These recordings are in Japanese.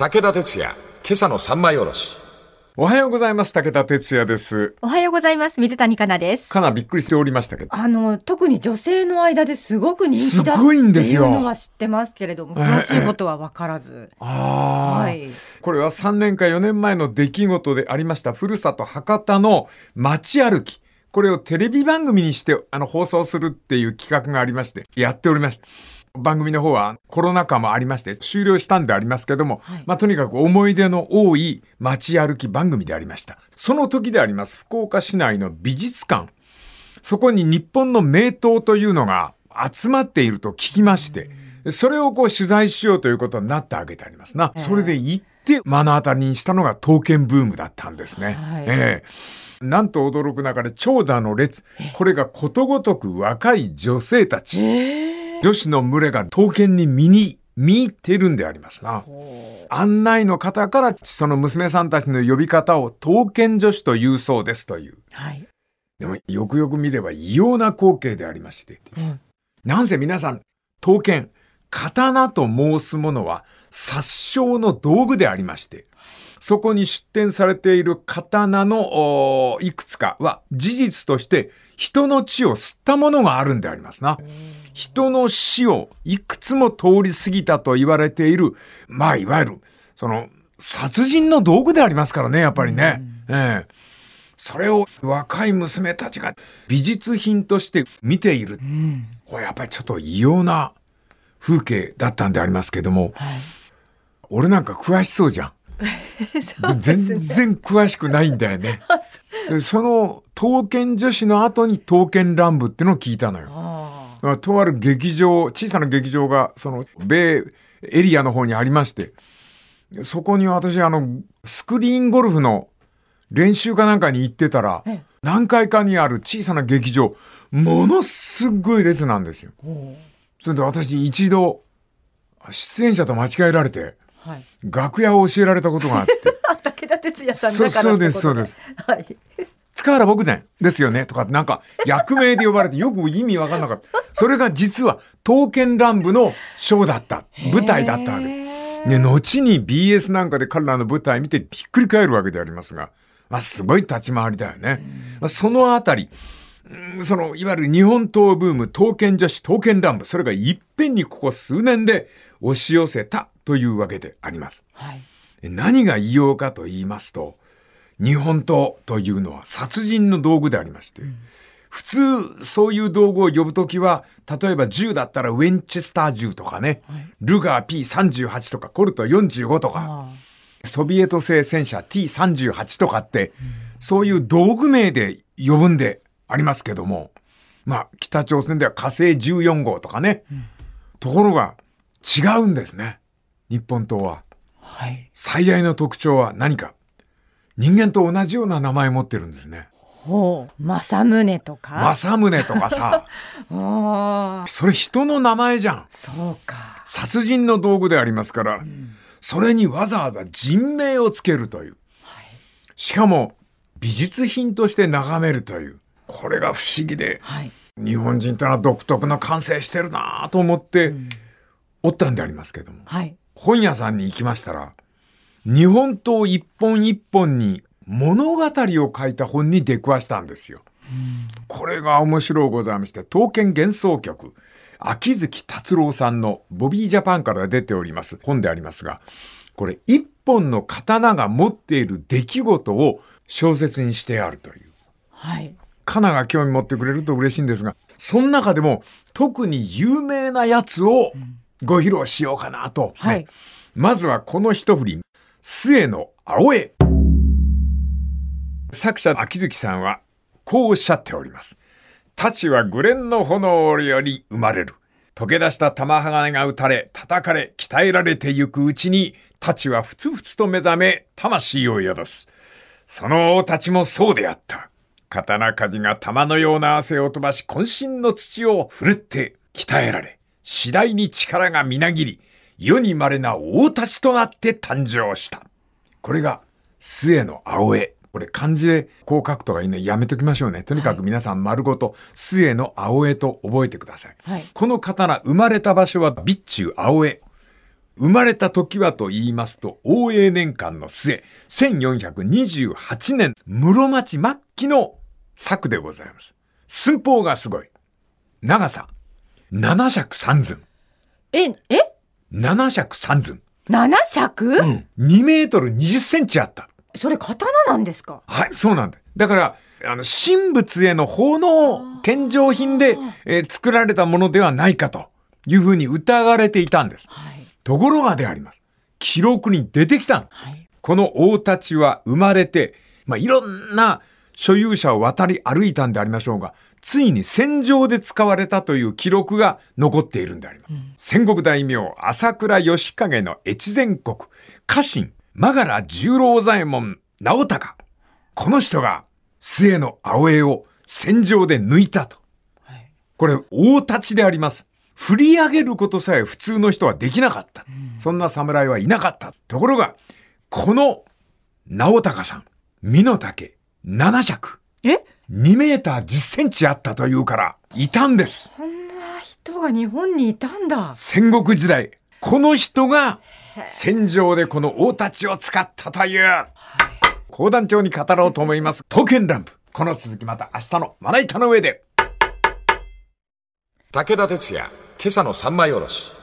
武田鉄矢、今朝の三枚おろし。おはようございます。武田哲也です。おはようございます。水谷香奈です。かなびっくりしておりましたけど。あの、特に女性の間ですごく人気だすごいんっていですようのは知ってますけれども、ええ詳しいことは分からず。ああ、はい。これは3年か4年前の出来事でありました、ふるさと博多の街歩き。これをテレビ番組にしてあの放送するっていう企画がありまして、やっておりました。番組の方はコロナ禍もありまして終了したんでありますけども、はいまあとにかく思い出の多い街歩き番組でありました。その時であります福岡市内の美術館。そこに日本の名刀というのが集まっていると聞きまして、それをこう取材しようということになってあげてありますな。それで行って目の当たりにしたのが刀剣ブームだったんですね。はいええなんと驚く中で長蛇の列。これがことごとく若い女性たち。女子の群れが刀剣に見に、見入っているんでありますな。案内の方からその娘さんたちの呼び方を刀剣女子と言うそうですという。はい。でもよくよく見れば異様な光景でありまして。なんせ皆さん、刀剣、刀と申すものは殺傷の道具でありまして、そこに出展されている刀のいくつかは事実として人の血を吸ったものがあるんでありますな。人の死をいくつも通り過ぎたと言われている、まあいわゆる、その、殺人の道具でありますからね、やっぱりね。ええそれを若い娘たちが美術品として見ている。これやっぱりちょっと異様な風景だったんでありますけども、俺なんか詳しそうじゃん。全然詳しくないんだよね。でその刀剣女子の後に刀剣乱舞ってのを聞いたのよ。あとある劇場、小さな劇場が、その、米エリアの方にありまして、そこに私、あの、スクリーンゴルフの練習かなんかに行ってたら、何階かにある小さな劇場、ものすごい列なんですよ。それで私一度、出演者と間違えられて、あ。はい。楽屋を教えられたことがあって、あ、武田鉄矢さんそだからそうですそうです。はい。塚原僕伝ですよねとかなんか役名で呼ばれてよく意味わかんなかった。それが実は刀剣乱舞のショーだった。舞台だったわけ。ね、後に BS なんかで彼らの舞台見てひっくり返るわけでありますが、まあすごい立ち回りだよね。まあ、そのあたり、うんその、いわゆる日本刀ブーム、刀剣女子、刀剣乱舞、それがいっぺんにここ数年で押し寄せたというわけであります。はい。何が異様かと言いますと、日本刀というのは殺人の道具でありまして、普通そういう道具を呼ぶときは、例えば銃だったらウェンチェスター銃とかね、ルガー P38 とかコルト45とか、あソビエト製戦車 T38 とかって、そういう道具名で呼ぶんでありますけども、まあ北朝鮮では火星14号とかね、ところが違うんですね、日本刀は。はい。最大の特徴は何か人間と同じような名前持ってるんですね。ほう。正宗とか。正宗とかさ。それ人の名前じゃん。そうか。殺人の道具でありますから、それにわざわざ人名をつけるという。しかも美術品として眺めるという。これが不思議で、はい。日本人ってのは独特の感性してるなぁと思って、おったんでありますけども。はい。本屋さんに行きましたら、日本刀一本一本に物語を書いた本に出くわしたんですよ。これが面白いございまして、刀剣幻想曲、秋月達郎さんのボビージャパンから出ております本でありますが、これ一本の刀が持っている出来事を小説にしてあるという。はい。カナが興味持ってくれると嬉しいんですが、その中でも特に有名なやつをご披露しようかなと。はいねまずはこの一振り、末の青江。作者秋月さんはこうおっしゃっております。太刀はグレンの炎より生まれる。溶け出した玉鋼が打たれ、叩かれ、鍛えられてゆくうちに、太刀はふつふつと目覚め、魂を宿す。その王たちもそうであった。刀鍛冶が玉のような汗を飛ばし、渾身の土を振るって鍛えられ、次第に力がみなぎり、世に稀な王たちとなって誕生した。これが、末の青江。これ漢字でこう書くとかいいね。やめときましょうね。とにかく皆さん丸ごと、末の青江と覚えてください。はいこの刀、生まれた場所は備中青江。生まれた時はと言いますと、応永年間の末、1428年、室町末期の作でございます。寸法がすごい。長さ、7尺3寸。え、え？7尺3寸。七尺、うん。2メートル20センチあった。それ刀なんですか？はい、そうなんだ。だから、あの、神仏への奉納、献上品で、えー作られたものではないかというふうに疑われていたんです。はい。ところがであります。記録に出てきたのはい。この大太刀は生まれて、まあ、いろんな所有者を渡り歩いたんでありましょうが、ついに戦場で使われたという記録が残っているんであります。戦国大名、朝倉義景の越前国、家臣、マガラ十郎左衛門、直隆。この人が、末の青江を戦場で抜いたと。はい。これ、大立ちであります。振り上げることさえ普通の人はできなかった。そんな侍はいなかった。ところが、この、直隆さん、身の丈、7尺、え？2メーター10センチあったというから、いたんです。こんな人が日本にいたんだ。戦国時代、この人が、戦場でこの大太刀を使ったという、講談帳に語ろうと思います。刀剣乱舞。この続きまた明日のまな板の上で。武田鉄矢、今朝の三枚おろし。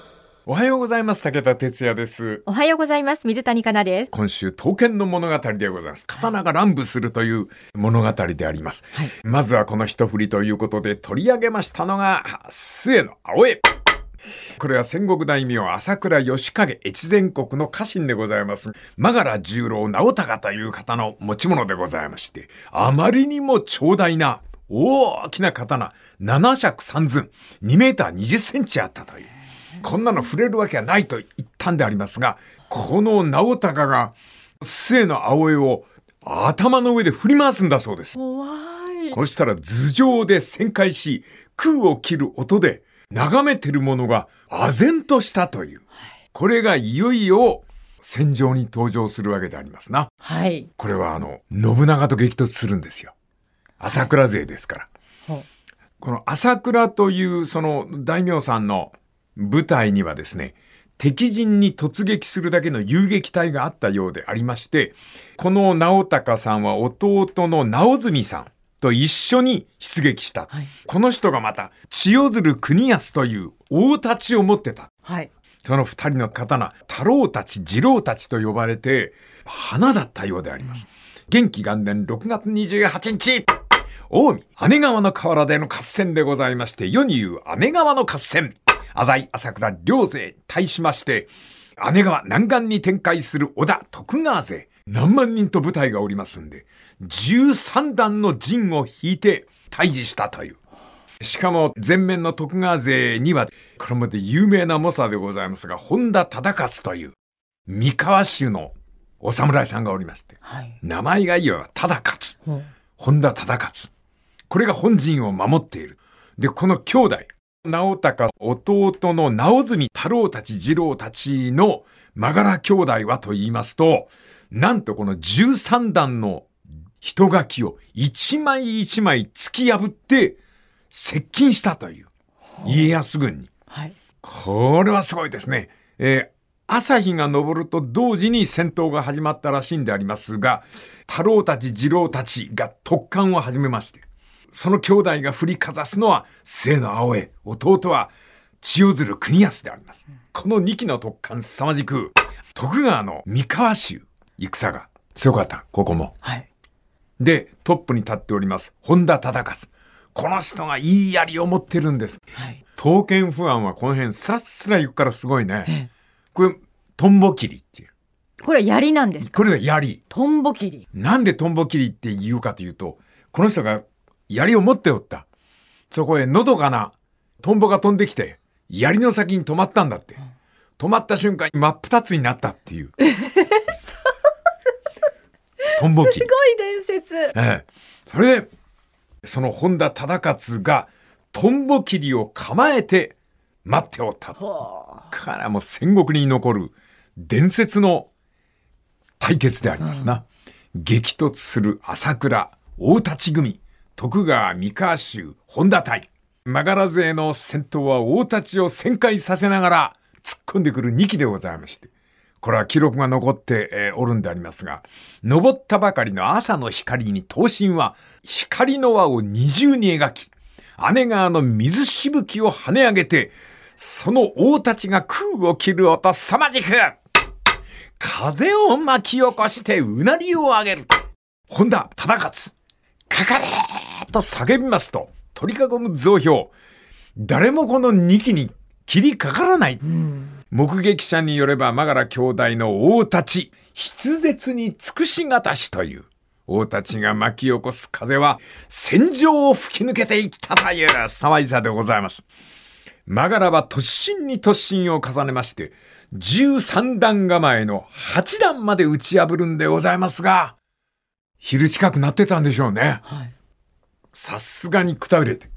おはようございます。武田哲也です。おはようございます。水谷香奈です。今週、刀剣の物語でございます。刀が乱舞するという物語であります。はいまずはこの一振りということで取り上げましたのが、末の青江。これは戦国大名朝倉義景越前国の家臣でございます。マガラ十郎直隆という方の持ち物でございまして、あまりにも長大な大きな刀、7尺3寸、2メーター20センチあったという。こんなの触れるわけはないと言ったんでありますが、この直隆が末の青江を頭の上で振り回すんだそうです。怖い。こうしたら頭上で旋回し、空を切る音で眺めてるものが唖然としたという。これがいよいよ戦場に登場するわけでありますな。はい。これはあの、信長と激突するんですよ。朝倉勢ですから。ほうこの朝倉というその大名さんの部隊にはですね、敵陣に突撃するだけの遊撃隊があったようでありまして、この直隆さんは弟の直住さんと一緒に出撃した。はいこの人がまた千代鶴国康という大太刀を持ってた。はい。その二人の刀、太郎たち、次郎たちと呼ばれて、花だったようであります。元気元年6月28日、近江、姉川の河原での合戦でございまして、世に言う姉川の合戦。浅井朝倉両勢対しまして、姉川南岸に展開する織田徳川勢、何万人と部隊がおりますんで、13段の陣を引いて対峙したという。しかも前面の徳川勢には、これまで有名な猛者でございますが、本田忠勝という三河州のお侍さんがおりまして、はい。名前がいいわ、忠勝。ほう本田忠勝。これが本陣を守っている。で、この兄弟、直隆、弟の直住太郎たち、次郎たちのマガラ兄弟はと言いますと、なんとこの13段の人書きを一枚一枚突き破って接近したという。家康軍に。はい。これはすごいですね。えー朝日が昇ると同時に戦闘が始まったらしいんでありますが、太郎たち、次郎たちが特艦を始めまして、その兄弟が振りかざすのは末の青江、弟は千代鶴国康であります。この2機の特艦凄まじく、徳川の三河州、戦が強かった、ここも。はい。で、トップに立っております、本田忠勝。この人がいい槍を持ってるんです。はい。刀剣不安はこの辺スラッスラ行くからすごいね。ええこれ、トンボ切りっていう。これ槍なんですか？これが槍。トンボ切り。なんでトンボ切りって言うかというと、この人が槍を持っておった。そこへのどかなトンボが飛んできて、槍の先に止まったんだって。止まった瞬間に真っ二つになったっていう。トンボ切り。すごい伝説。ええ。それで、その本田忠勝がトンボ切りを構えて待っておった。ほからもう戦国に残る伝説の対決でありますな。激突する朝倉、大立ち組、徳川三河州、本田隊。マガラ勢の戦闘は大立ちを旋回させながら突っ込んでくる2機でございまして、これは記録が残って、おるんでありますが、登ったばかりの朝の光に刀身は光の輪を二重に描き、姉川の水しぶきを跳ね上げて、その王たちが空を切る音凄まじく、風を巻き起こしてうなりを上げる。本田忠勝、かかれと叫びますと、取り囲む増票。誰もこの2機に切りかからない。目撃者によれば、マガラ兄弟の王たち、筆舌に尽くしがたしという。王たちが巻き起こす風は、戦場を吹き抜けていったという騒ぎさでございます。マガラは突進に突進を重ねまして、13段構えの8段まで打ち破るんでございますが、昼近くなってたんでしょうね。はい。さすがにくたびれて。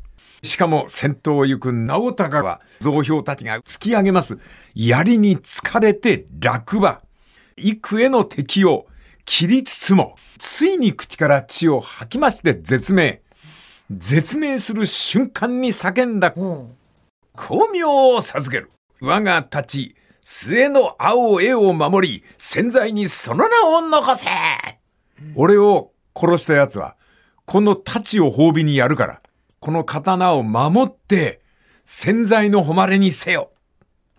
しかも先頭を行く直高は、増票たちが突き上げます。槍に疲れて落馬。幾重の敵を切りつつも、ついに口から血を吐きまして絶命。絶命する瞬間に叫んだお光明を授ける。我が立ち、末の青絵を守り、潜在にその名を残せ、俺を殺した奴は、この太刀を褒美にやるから、この刀を守って、潜在の誉れにせよ。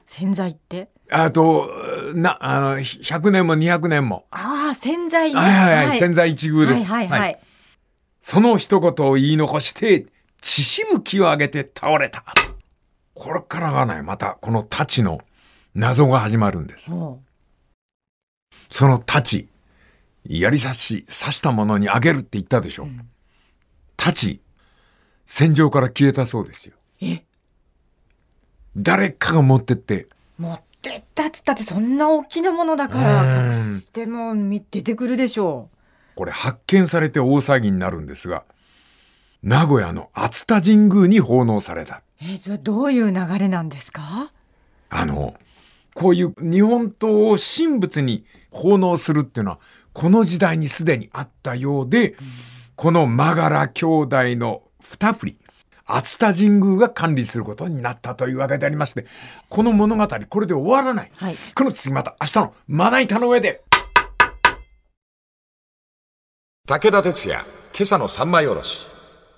洗剤って？あと、な、あの、100年も200年も。ああ、洗剤ね。はいはいはい、潜在一遇です。はいはいはい。その一言を言い残して、血しぶきを上げて倒れた。これからがね、またこの太刀の謎が始まるんです。おその太刀、槍刺し、刺したものにあげるって言ったでしょ。太刀、戦場から消えたそうですよ。え、誰かが持ってって、持ってったっつったってそんな大きなものだからうん隠してもみ出てくるでしょこれ発見されて大騒ぎになるんですが、名古屋の熱田神宮に奉納された。う。え、じゃあどういう流れなんですか？あの、こういう日本刀を神仏に奉納するっていうのは、この時代にすでにあったようで、このマガラ兄弟の二振り、熱田神宮が管理することになったというわけでありまして、この物語、これで終わらない。はい。この次また明日のまな板の上で。武田鉄矢、今朝の三枚おろし。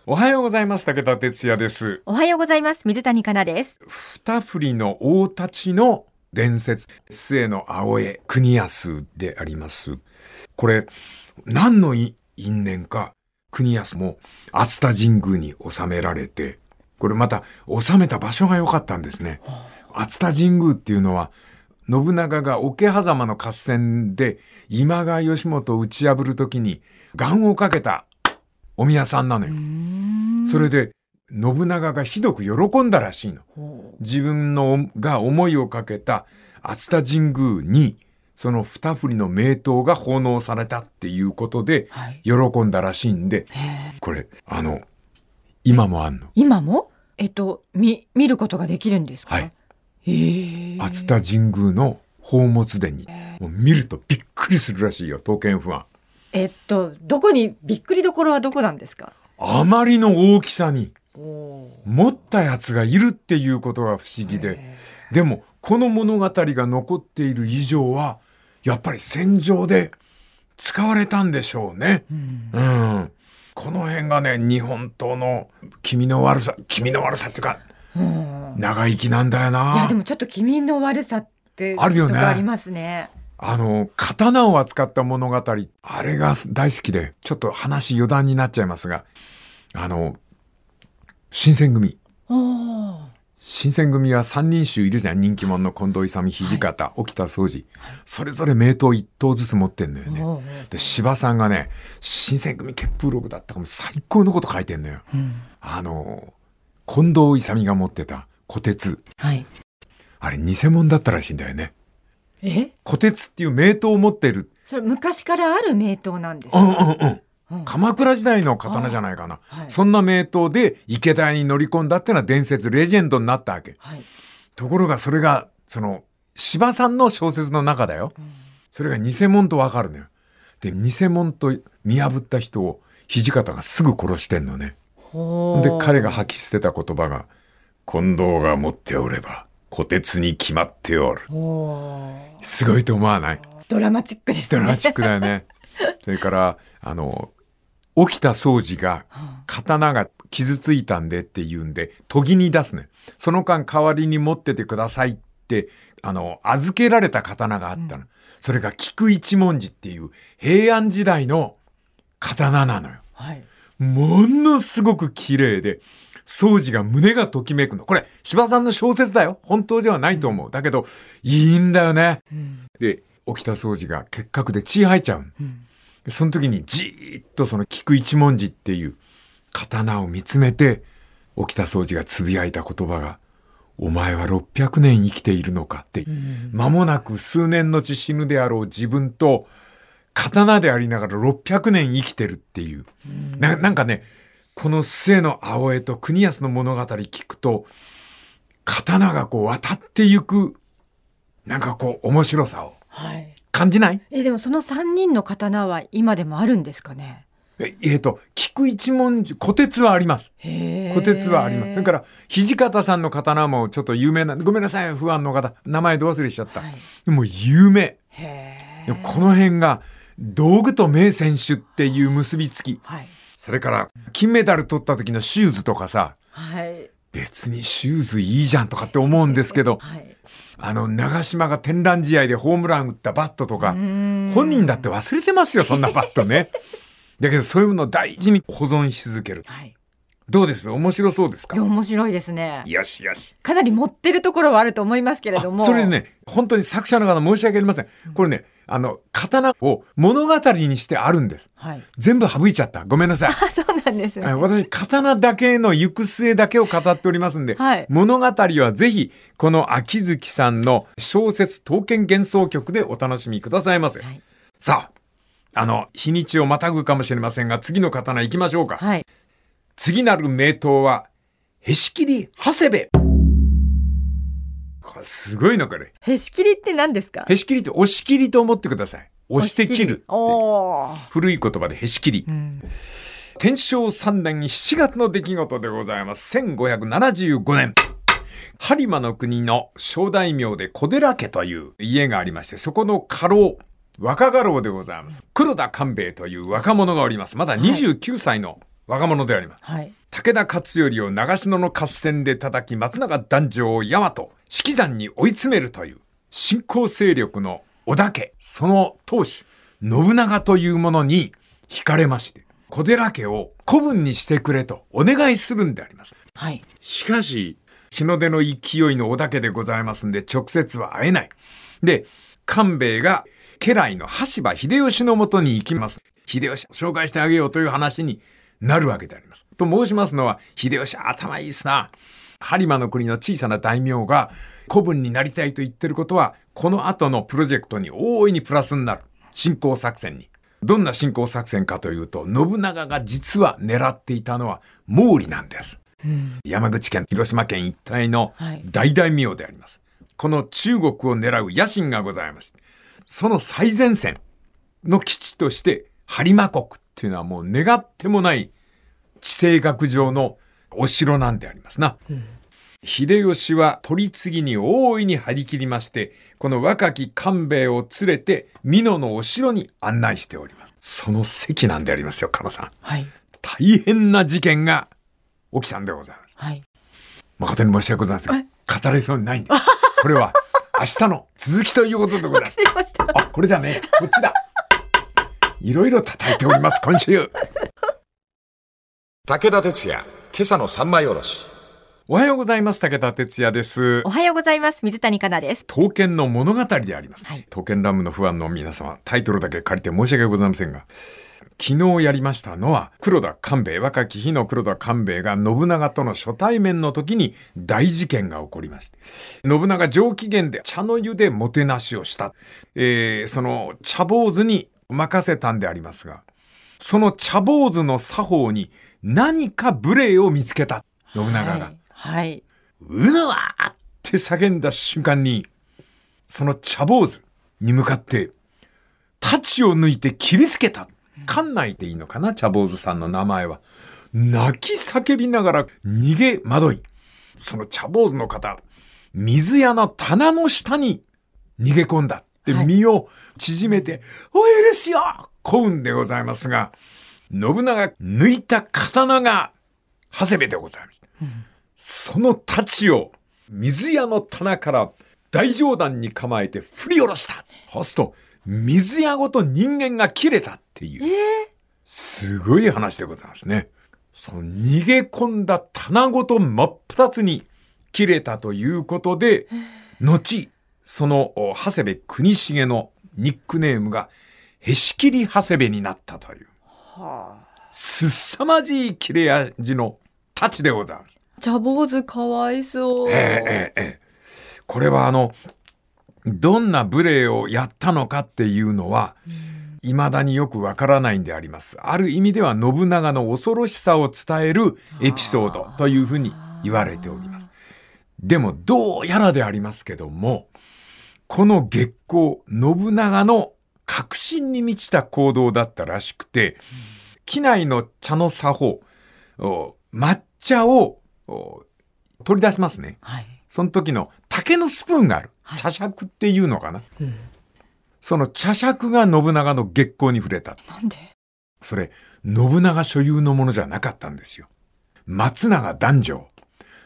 おはようございます。武田哲也です。おはようございます。水谷香奈です。二振りの王たちの伝説、末の青江国安であります。これ、何の因因縁か、国安も熱田神宮に収められて、これまた収めた場所が良かったんですね。熱田神宮っていうのは、信長が桶狭間の合戦で今川義元を打ち破るときに、願をかけたお宮さんなのよ。それで、信長がひどく喜んだらしいの。自分のが思いをかけた熱田神宮に、その二振りの名刀が奉納されたっていうことで、はい。喜んだらしいんで、これ、あの、今もあんの。今も？えっと、み、見ることができるんですか？はい。熱田神宮の宝物殿に、もう見るとびっくりするらしいよ、刀剣不安。えっと、どこに、びっくりどころはどこなんですか？あまりの大きさに、お持ったやつがいるっていうことが不思議で、でも、この物語が残っている以上は、やっぱり戦場で使われたんでしょうね。うん。この辺がね、日本刀の気味の悪さ、気味の悪さっていうか、長生きなんだよいや、なで。もちょっと気味の悪さって、あるよねありますね。あの、刀を扱った物語、あれが大好きで、ちょっと話余談になっちゃいますが、あの、新選組。新選組は三人衆いるじゃん。人気者の近藤勇、土方、沖田総司。それぞれ名刀一刀ずつ持ってんのよね。で、芝さんがね、新選組血風録だったかも最高のこと書いてんのよ。あの、近藤勇が持ってた虎鉄。はい。あれ偽物だったらしいんだよね。え？虎鉄っていう名刀を持ってる。それ昔からある名刀なんですか？うんうんうん。うん鎌倉時代の刀じゃないかな。はいそんな名刀で池田に乗り込んだっていうのは伝説、レジェンドになったわけ。はい。ところがそれが、その、芝さんの小説の中だよ。それが偽物とわかるのよ。で、偽物と見破った人を土方がすぐ殺してんのね。で、彼が吐き捨てた言葉が、近藤が持っておれば虎鉄に決まっておる。すごいと思わない？ドラマチックですね。ドラマチックだよね。それから、あの、起きた掃除が刀が傷ついたんでって言うんで、研ぎに出すね。その間代わりに持っててくださいって、あの、預けられた刀があったの。それが菊一文字っていう平安時代の刀なのよ。はい。ものすごく綺麗で、掃除が胸がときめくの。これ、柴さんの小説だよ。本当ではないと思う。だけど、いいんだよね。で、起きた掃除が結核で血吐いちゃう。その時にじーっとその菊一文字っていう刀を見つめて、起きた掃除がつぶやいた言葉が、お前は600年生きているのかって、間もなく数年のち死ぬであろう自分と、刀でありながら600年生きてるっていう。ななんかね、この末の青江と国安の物語聞くと、刀がこう渡ってゆく、なんかこう面白さをはい。感じない？え、でもその三人の刀は今でもあるんですかね？ええーと、菊一文字、虎鉄はあります。虎鉄はあります。それから、土方さんの刀もちょっと有名な、ごめんなさい、不安の方、名前ど忘れしちゃった。はいでも有名。でもこの辺が、道具と名選手っていう結びつき。はい。それから、金メダル取った時のシューズとかさ、はい。別にシューズいいじゃんとかって思うんですけど、はい。あの、長島が天覧試合でホームラン打ったバットとか、本人だって忘れてますよ、そんなバットね。だけど、そういうのを大事に保存し続ける。はい。どうです？面白そうですか？面白いですね。よしよし。かなり持ってるところはあると思いますけれども。あそれで。ね、本当に作者の方申し訳ありません。これね、あの、刀を物語にしてあるんです。はい。全部省いちゃった。ごめんなさい。あ、そうなんですね。あ私、刀だけの行く末だけを語っておりますんで、はい物語はぜひ、この秋月さんの小説刀剣幻想曲でお楽しみくださいませ。はいさあ、あの、日にちをまたぐかもしれませんが、次の刀行きましょうか。はい。次なる名刀は、へし切り長谷部。これすごいのこれ。へし切りって何ですか？へし切りって押し切りと思ってください。押して切る。古い言葉でへし切り。うん。天正3年7月の出来事でございます。1575年。播磨の国の小大名で小寺家という家がありまして、そこの家老、若家老でございます。黒田官兵衛という若者がおります。まだ29歳の若者であります。はい。武田勝頼を長篠の合戦で叩き松永壇上を大和、式山に追い詰めるという新興勢力の織田家、その当主、信長というものに惹かれまして、小寺家を古文にしてくれとお願いするんであります。はい。しかし、日の出の勢いの織田家でございますんで、直接は会えない。で、官兵衛が家来の羽柴秀吉のもとに行きます。秀吉を紹介してあげようという話になるわけであります。と申しますのは、秀吉頭いいっすな。播磨の国の小さな大名が古文になりたいと言ってることは、この後のプロジェクトに大いにプラスになる。進行作戦に。どんな進行作戦かというと、信長が実は狙っていたのは毛利なんです。山口県、広島県一帯のはい大大名であります。この中国を狙う野心がございまして、その最前線の基地として、播磨国っていうのはもう願ってもない地政学上のお城なんでありますな。秀吉は取り次ぎに大いに張り切りまして、この若き官兵衛を連れて、美濃のお城に案内しております。その席なんでありますよ、加野さん。はい。大変な事件が起きたんでございます。はい。誠に申し訳ございません。語れそうにないんです。これは明日の続きということでございます。わかりました。あ、これじゃねえ。こっちだ。いろいろ叩いております、今週。武田鉄矢、今朝の三枚おろし。おはようございます。武田哲也ですお。はようございます。水谷香奈です。刀剣の物語であります。はい刀剣乱舞の不安の皆様、タイトルだけ借りて申し訳ございませんが、昨日やりましたのは、黒田官兵衛、若き日の黒田官兵衛が信長との初対面の時に大事件が起こりまして、信長上機嫌で茶の湯でもてなしをした。えー、その茶坊主に任せたんでありますが、その茶坊主の作法に何か無礼を見つけた。信長が。はい。はい。うぬわーって叫んだ瞬間に、その茶坊主に向かって、太刀を抜いて切りつけた。館内でいいのかな？茶坊主さんの名前は。泣き叫びながら逃げ惑い。その茶坊主の方、水屋の棚の下に逃げ込んだってはい身を縮めて、お許しよ幸運でございますが、信長が抜いた刀が長谷部でございます。その太刀を水屋の棚から大上段に構えて振り下ろした。そうすると、水屋ごと人間が切れたっていう。すごい話でございますね。その逃げ込んだ棚ごと真っ二つに切れたということで、後、そのお長谷部国重のニックネームがへし切り長谷部になったという。すさまじい切れ味の太刀でございます。ジャ坊主かわいそう。ええええええこれはあの、どんな無礼をやったのかっていうのは、未だによくわからないんであります。ある意味では信長の恐ろしさを伝えるエピソードというふうに言われております。でもどうやらでありますけども、この月光、信長の確信に満ちた行動だったらしくて、機内の茶の作法、お抹茶をお取り出しますね。はい。その時の竹のスプーンがある。はい茶杓っていうのかな。その茶杓が信長の月光に触れた。なんで？それ、信長所有のものじゃなかったんですよ。松永男女、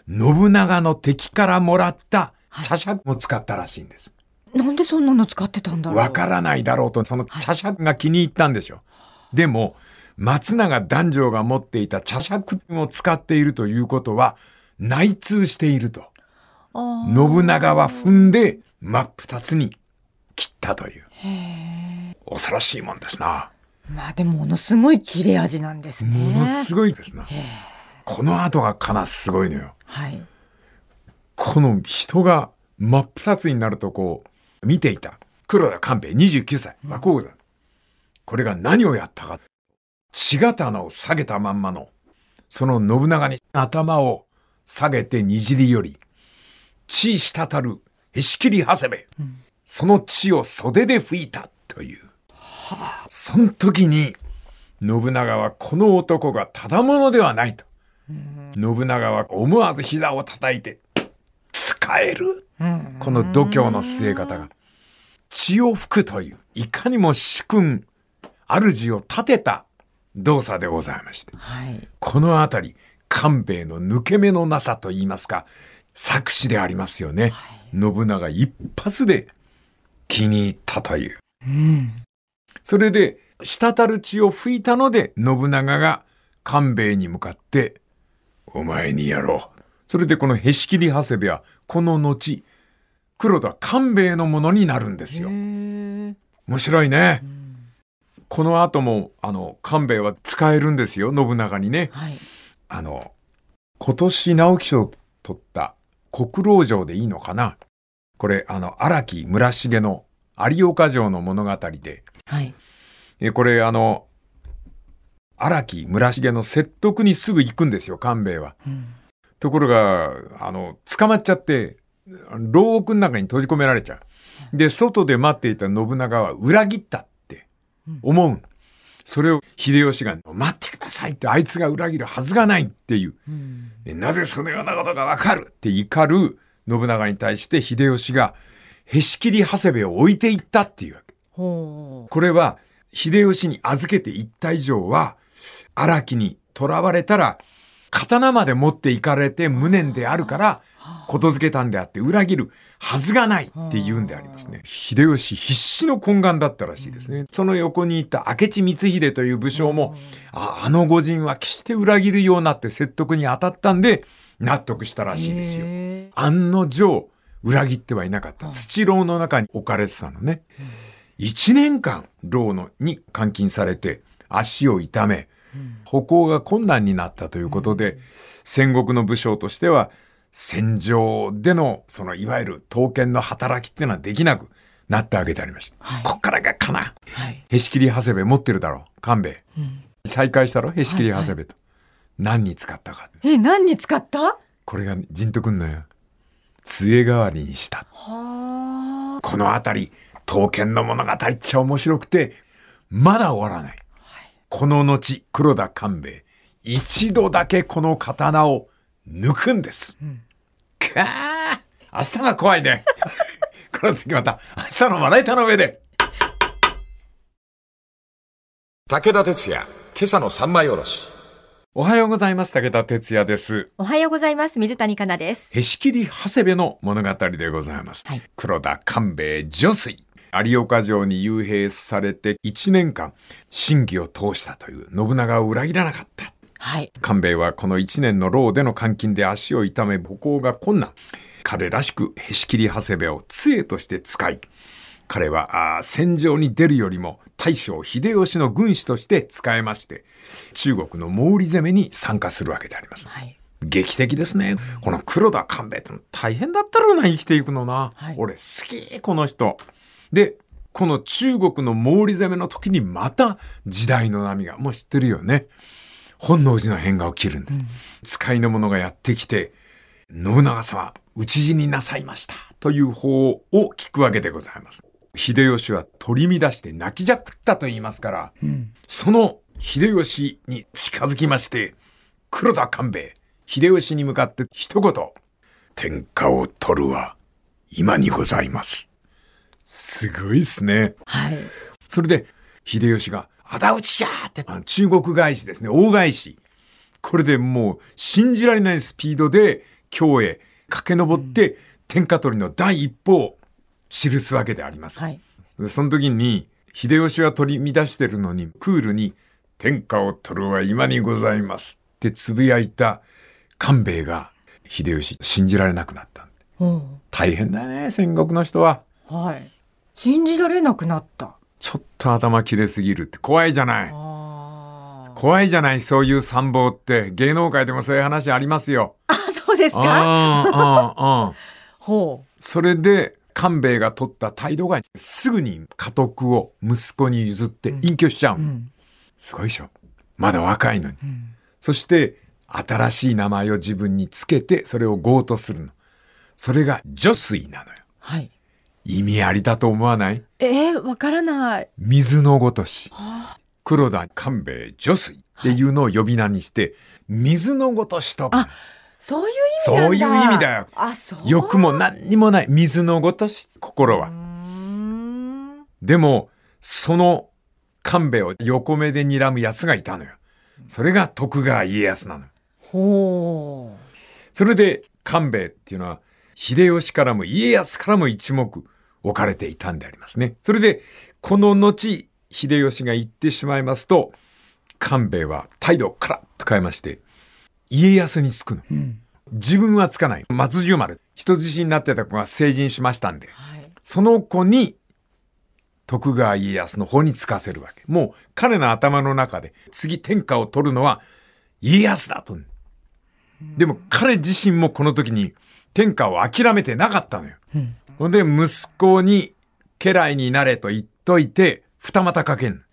信長の敵からもらった茶杓を使ったらしいんです。なんでそんなの使ってたんだろうわからないだろうと、その茶杓が気に入ったんでしょう。でも、松永男女が持っていた茶杓を使っているということは、内通していると。信長は踏んで真っ二つに切ったという。恐ろしいもんですな。まあでもものすごい切れ味なんですね。ものすごいですな。この後がかなすごいのよ。はい。この人が真っ二つになるとこう見ていた黒田官兵衛29歳若王座。これが何をやったか。血刀を下げたまんまのその信長に頭を下げてにじり寄り血滴るへし切り長谷部。その血を袖で拭いたという。その時に信長はこの男がただ者ではないと。信長は思わず膝を叩いて使える？この度胸の据え方が。血を吹くといういかにも主君主を立てた動作でございまして。はい。このあたり官兵衛の抜け目のなさと言いますか作詞でありますよね、信長一発で気に入ったという。それで滴る血を吹いたので信長が官兵衛に向かってお前にやろう。それでこのへし切り長谷部はこの後黒田官兵衛のものになるんですよ。面白いね。この後もあの官兵衛は使えるんですよ信長にね。はい。あの今年直木賞を取った国老城でいいのかなこれあの荒木村重の有岡城の物語ではい。えこれあの荒木村重の説得にすぐ行くんですよ官兵衛は。ところがあの捕まっちゃって牢獄の中に閉じ込められちゃう。で外で待っていた信長は裏切ったって思う。それを秀吉が「待ってください」ってあいつが裏切るはずがないっていう。でなぜそのようなことがわかるって怒る信長に対して秀吉がへし切り長谷部を置いていったっていうわけ。ほこれは秀吉に預けていった以上は荒木に囚われたら刀まで持っていかれて無念であるからことづけたんであって裏切るはずがないって言うんでありますね。秀吉必死の懇願だったらしいですね。その横にいた明智光秀という武将も、ああの御人は決して裏切るようなって説得に当たったんで納得したらしいですよ。へ案の定裏切ってはいなかった。土牢の中に置かれてたのね。一年間牢のに監禁されて足を痛め、歩行が困難になったということで、戦国の武将としては戦場でのそのいわゆる刀剣の働きっていうのはできなくなったわけでありました。はいこっからがかな。はい。へし切り長谷部持ってるだろう。官兵衛。再開したろへし切り長谷部と。何に使ったか。え、何に使った？はこれがじんとくんのよ。杖代わりにした。あ。このあたり、刀剣の物語っちゃ面白くて、まだ終わらない。この後、黒田官兵衛、一度だけこの刀を抜くんです。かあ明日が怖いね。この次また、明日のまな板の上で。武田鉄矢、今朝の三枚おろし。おはようございます。武田哲也です。おはようございます。水谷香奈です。へし切り長谷部の物語でございます。はい黒田官兵衛女水。有岡城に幽閉されて1年間、審議を通したという信長を裏切らなかった。はい。官兵衛はこの1年の牢での監禁で足を痛め歩行が困難。彼らしくへし切り長谷部を杖として使い、彼は戦場に出るよりも大将秀吉の軍師として使えまして、中国の毛利攻めに参加するわけであります。はい。劇的ですね。この黒田官兵衛っての大変だったろうな、生きていくのな。はい俺好き、この人。で、この中国の毛利攻めの時にまた時代の波が、もう知ってるよね。本能寺の変が起きるんです。使いの者がやってきて、信長様、討ち死になさいました。という法を聞くわけでございます。秀吉は取り乱して泣きじゃくったと言いますから、その秀吉に近づきまして、黒田官兵衛、秀吉に向かって一言、天下を取るは今にございます。すごいっすね。はい。それで、秀吉が、仇討ちじゃーって、中国返しですね、大返し。これでもう、信じられないスピードで、京へ駆け上って、天下取りの第一歩を記すわけであります。はい。でその時に、秀吉は取り乱してるのに、クールに、天下を取るは今にございますってつぶやいた官兵衛が、秀吉信じられなくなった。うん大変だね、戦国の人は。はい。信じられなくなった。ちょっと頭切れすぎるって怖いじゃない。怖いじゃない、そういう参謀って。芸能界でもそういう話ありますよ。あ、そうですか？ああ、ああ、ほそれで、官兵衛が取った態度が、すぐに家督を息子に譲って隠居しちゃうう。うの。ん。すごいでしょ？まだ若いのに。うん。そして、新しい名前を自分につけて、それを強とするの。それが女水なのよ。はい。意味ありだと思わない？えー、わからない。水のごとし。黒田官兵衛女水っていうのを呼び名にして、水のごとしと。あそういう意味なんだ。そういう意味だよあ、そう。欲も何にもない。水のごとし、心は。でも、その官兵衛を横目で睨む奴がいたのよ。それが徳川家康なの。ほう。それで官兵衛っていうのは、秀吉からも家康からも一目置かれていたんでありますね。それで、この後、秀吉が行ってしまいますと、官兵衛は態度をカラッと変えまして、家康につくの。うん。自分はつかない。松十丸。人質になってた子が成人しましたんで。はい。その子に、徳川家康の方につかせるわけ。もう彼の頭の中で、次天下を取るのは家康だと。でも彼自身もこの時に天下を諦めてなかったのよ。うん。ほんで息子に家来になれと言っといて、二股かけん。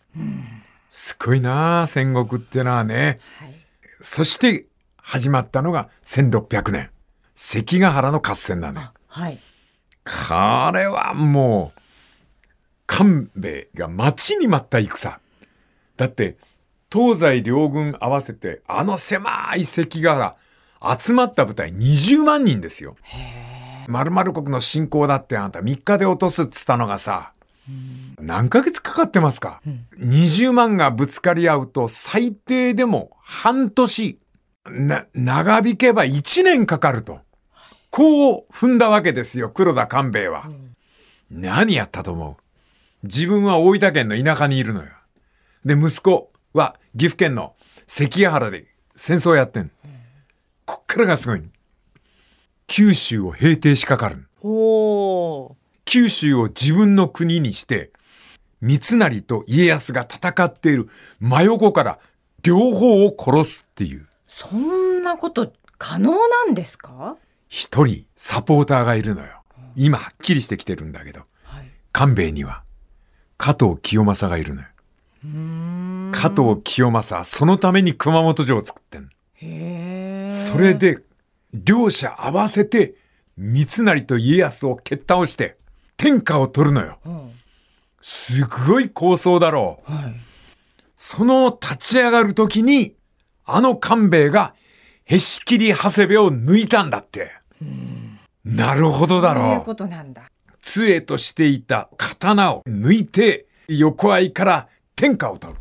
すごいなあ戦国ってのはね。はい。そして始まったのが1600年。関ヶ原の合戦なのよ。はい。これはもう、官兵衛が待ちに待った戦。だって、東西両軍合わせて、あの狭い関ヶ原、集まった部隊20万人ですよ。丸々国の侵攻だってあんた3日で落とすっつったのがさ、何ヶ月かかってますか、?20 万がぶつかり合うと最低でも半年、な、長引けば1年かかると。こう踏んだわけですよ、黒田官兵衛は。何やったと思う？自分は大分県の田舎にいるのよ。で、息子は岐阜県の関ヶ原で戦争やってん。こっからがすごい。九州を平定しかかる。九州を自分の国にして、三成と家康が戦っている真横から両方を殺すっていう。そんなこと可能なんですか？一人サポーターがいるのよ。今はっきりしてきてるんだけど、はい。官兵衛には加藤清正がいるのよ。加藤清正はそのために熊本城を作ってん。それ。で、両者合わせて、三成と家康を蹴っ倒して、天下を取るのよ。うん。すごい構想だろう。はい。その立ち上がるときに、あの官兵衛が、へし切り長谷部を抜いたんだって。なるほどだろう。そういうことなんだ。杖としていた刀を抜いて、横合いから天下を取る。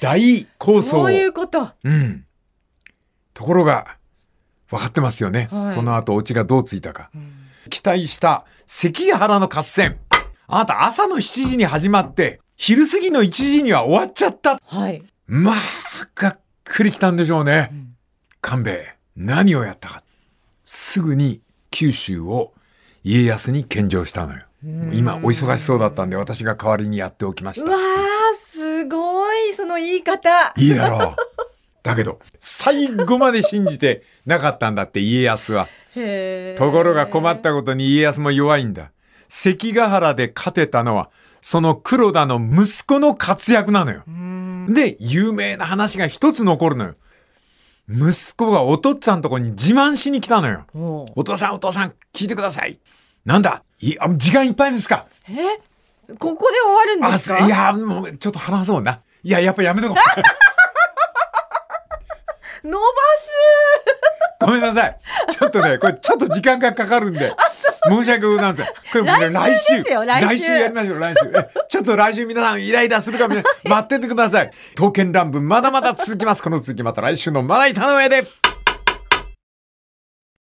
大構想を。そういうこと。うん。ところが、分かってますよね。はいその後、オチがどうついたか。期待した関ヶ原の合戦。あなた朝の7時に始まって、昼過ぎの1時には終わっちゃった。はい。まあ、がっくりきたんでしょうね。官兵衛、何をやったか。すぐに九州を家康に献上したのよ。今、お忙しそうだったんで、私が代わりにやっておきましたうわ。ー、すごい、その言い方。いいだろう。だけど、最後まで信じてなかったんだって、家康は。ところが困ったことに家康も弱いんだ。関ヶ原で勝てたのは、その黒田の息子の活躍なのよ。で、有名な話が一つ残るのよ。息子がお父っつぁんとこに自慢しに来たのよ。お父さんお父さん、聞いてください。なんだ？いあ時間いっぱいですか？え？ここで終わるんですか？あ、いや、もうちょっと話そうな。いや、やっぱやめとこう。伸ばごめんなさい。ちょっとね、これちょっと時間がかかるんで。申し訳ございません。これ来週来週やりましょう、来週。えちょっと来週皆さんイライラするかもしれない。待っててください。刀剣乱舞まだまだ続きます。この続きまた来週のまな板の上で。